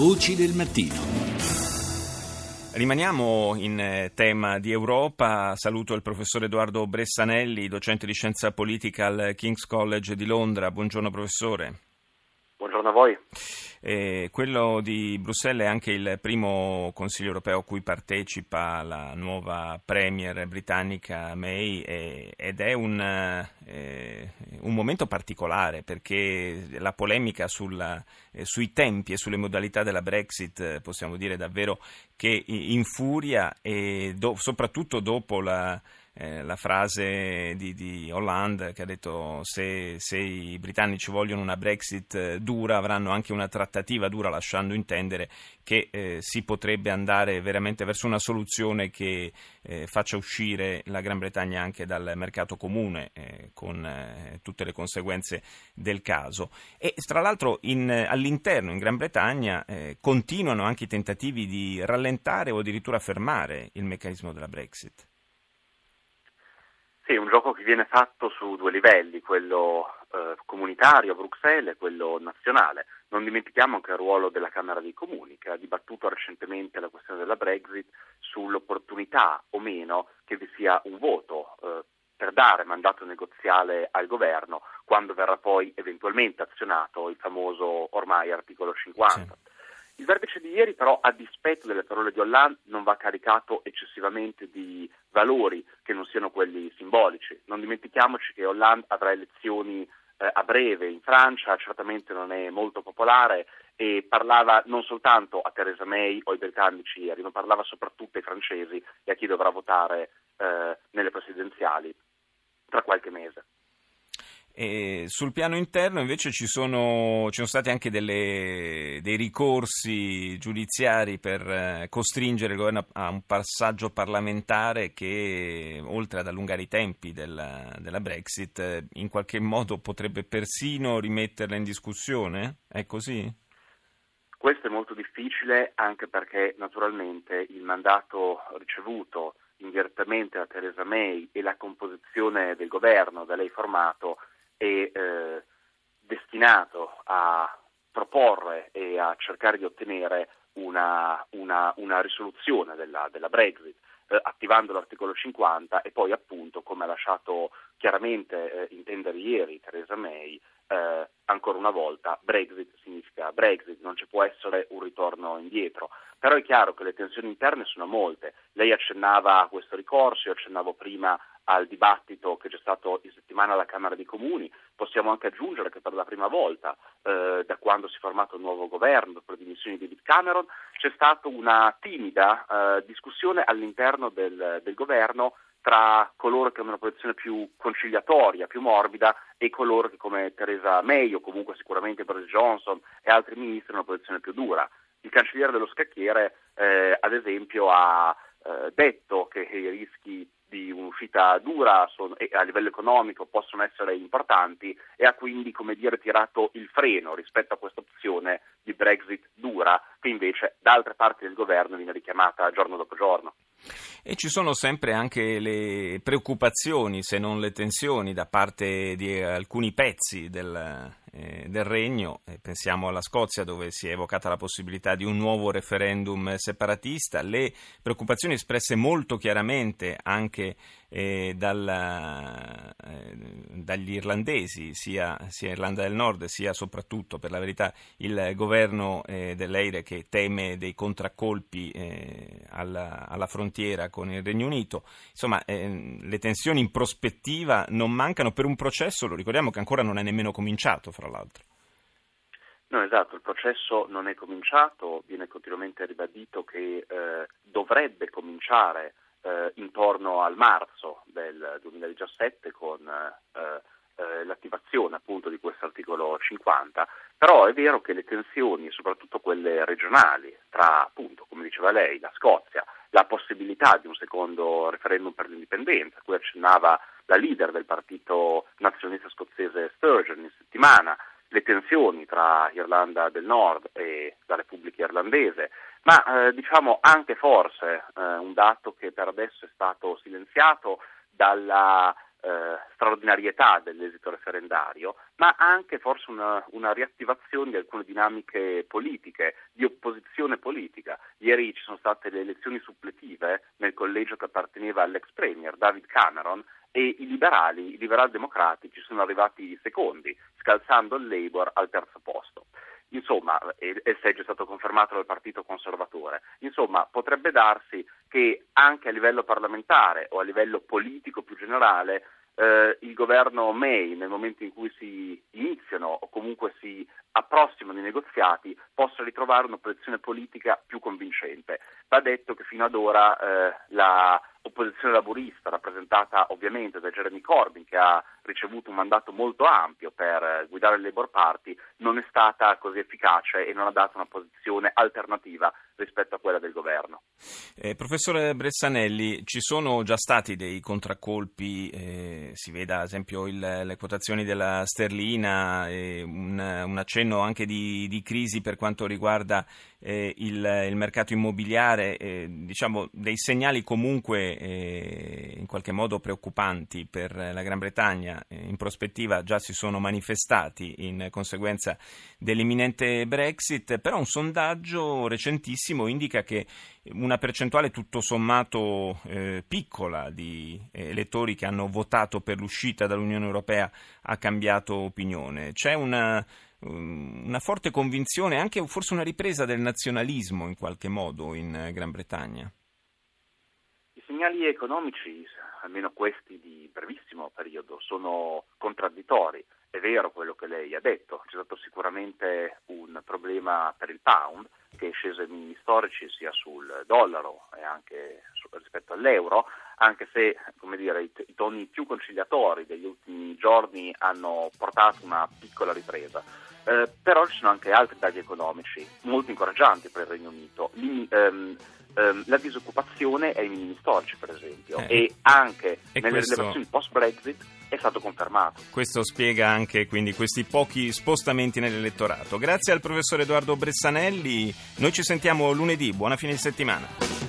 Voci del mattino. Rimaniamo in eh, tema di Europa. Saluto il professor Edoardo Bressanelli, docente di scienza politica al King's College di Londra. Buongiorno professore. Buongiorno a voi. Eh, quello di Bruxelles è anche il primo Consiglio europeo a cui partecipa la nuova Premier britannica May eh, ed è un, eh, un, momento particolare perché la polemica sulla, eh, sui tempi e sulle modalità della Brexit eh, possiamo dire davvero che infuria e do, soprattutto dopo la eh, la frase di, di, Hollande che ha detto se, se, i britannici vogliono una Brexit eh, dura avranno anche una trattativa dura lasciando intendere che eh, si potrebbe andare veramente verso una soluzione che eh, faccia uscire la Gran Bretagna anche dal mercato comune eh, con tutte le conseguenze del caso e tra l'altro in, all'interno in Gran Bretagna continuano anche i tentativi di rallentare o addirittura fermare il meccanismo della Brexit. Sì, è un gioco che viene fatto su due livelli, quello eh, comunitario a Bruxelles e quello nazionale. Non dimentichiamo anche il ruolo della Camera dei Comuni, che ha dibattuto recentemente la questione della Brexit sull'opportunità o meno che vi sia un voto eh, per dare mandato negoziale al governo quando verrà poi eventualmente azionato il famoso ormai articolo 50. Sì. Il vertice di ieri però, a dispetto delle parole di Hollande, non va caricato eccessivamente di valori che non siano quelli simbolici. Non dimentichiamoci che Hollande avrà elezioni eh, a breve in Francia, certamente non è molto popolare e parlava non soltanto a Theresa May o ai britannici ieri, ma parlava soprattutto ai francesi e a chi dovrà votare eh, nelle presidenziali tra qualche mese. E sul piano interno invece ci sono, ci sono stati anche delle, dei ricorsi giudiziari per eh, costringere il governo a, un passaggio parlamentare che, oltre ad allungare i tempi della, della Brexit, in qualche modo potrebbe persino rimetterla in discussione? È così? Questo è molto difficile anche perché naturalmente il mandato ricevuto indirettamente da Theresa May e la composizione del governo da lei formato è eh, destinato a proporre e a cercare di ottenere una, una, una risoluzione della, della Brexit eh, attivando l'articolo 50 e poi appunto come ha lasciato chiaramente eh, intendere ieri Theresa May eh, ancora una volta Brexit significa Brexit, non ci può essere un ritorno indietro. Però è chiaro che le tensioni interne sono molte. Lei accennava a questo ricorso, io accennavo prima al dibattito che c'è stato in settimana alla Camera dei Comuni, possiamo anche aggiungere che per la prima volta eh, da quando si è formato il nuovo governo, dopo le dimissioni di David Cameron, c'è stata una timida eh, discussione all'interno del, del governo tra coloro che hanno una posizione più conciliatoria, più morbida e coloro che come Theresa May o comunque sicuramente Boris Johnson e altri ministri hanno una posizione più dura. Il cancelliere dello scacchiere, eh, ad esempio, ha eh, detto che i rischi di un'uscita dura sono, a livello economico possono essere importanti e ha quindi come dire, tirato il freno rispetto a questa opzione di Brexit dura che invece da altre parti del governo viene richiamata giorno dopo giorno. E ci sono sempre anche le preoccupazioni, se non le tensioni, da parte di alcuni pezzi del, eh, del regno. Eh, pensiamo alla Scozia dove si è evocata la possibilità di un nuovo referendum separatista. Le preoccupazioni espresse molto chiaramente anche eh, dalla, eh, dagli irlandesi, sia, sia, Irlanda del Nord sia soprattutto per la verità il governo eh, dell'Eire che teme dei contraccolpi eh, alla, alla, frontiera con il Regno Unito. Insomma, eh, le tensioni in prospettiva non mancano per un processo, lo ricordiamo che ancora non è nemmeno cominciato, fra l'altro. No, esatto, il processo non è cominciato, viene continuamente ribadito che eh, dovrebbe cominciare eh, intorno al marzo del 2017 con eh, eh, l'attivazione appunto di questo articolo 50, però è vero che le tensioni, soprattutto quelle regionali, tra appunto, come diceva lei, la Scozia, la possibilità di un secondo referendum per l'indipendenza, a cui accennava la leader del partito nazionalista scozzese Sturgeon in settimana, le tensioni tra Irlanda del Nord e la Repubblica Irlandese, ma eh, diciamo anche forse eh, un dato che per adesso è stato silenziato dalla eh, straordinarietà dell'esito referendario, ma anche forse una, una, riattivazione di alcune dinamiche politiche, di opposizione politica. Ieri ci sono state le elezioni suppletive nel collegio che apparteneva all'ex premier David Cameron e i liberali, i liberal democratici sono arrivati secondi, scalzando il Labour al terzo posto. Insomma, il seggio è stato confermato dal Partito Conservatore. Insomma, potrebbe darsi che anche a livello parlamentare o a livello politico più generale eh, il governo May, nel momento in cui si iniziano o comunque si approssimano i negoziati, possa ritrovare una posizione politica più convincente. Va detto che fino ad ora eh, la opposizione laburista, rappresentata ovviamente da Jeremy Corbyn, che ha ricevuto un mandato molto ampio per guidare il Labour Party, non è stata così efficace e non ha dato una posizione alternativa rispetto a quella del governo. Eh, professore Bressanelli, ci sono già stati dei contraccolpi, eh, si veda ad esempio il, le quotazioni della sterlina, eh, un, un, accenno anche di, di, crisi per quanto riguarda eh, il, il, mercato immobiliare, eh, diciamo dei segnali comunque eh, in qualche modo preoccupanti per la Gran Bretagna, in prospettiva già si sono manifestati in conseguenza dell'imminente Brexit, però un sondaggio recentissimo indica che una percentuale tutto sommato eh, piccola di elettori che hanno votato per l'uscita dall'Unione Europea ha cambiato opinione. C'è una, una forte convinzione, anche forse una ripresa del nazionalismo in qualche modo in Gran Bretagna. I segnali economici, almeno questi di brevissimo periodo, sono contraddittori. È vero quello che lei ha detto, c'è stato sicuramente un problema per il pound che è sceso ai minimi storici sia sul dollaro e anche rispetto all'euro, anche se dire, i, toni più conciliatori degli ultimi giorni hanno portato una piccola ripresa. Eh, però ci sono anche altri dati economici molto incoraggianti per il Regno Unito. Gli, ehm, ehm, la disoccupazione è ai minimi storici, per esempio, eh, e anche e nelle questo... rilevazioni post-Brexit è stato confermato. Questo spiega anche quindi questi pochi spostamenti nell'elettorato. Grazie al professor Edoardo Bressanelli, noi ci sentiamo lunedì, buona fine di settimana.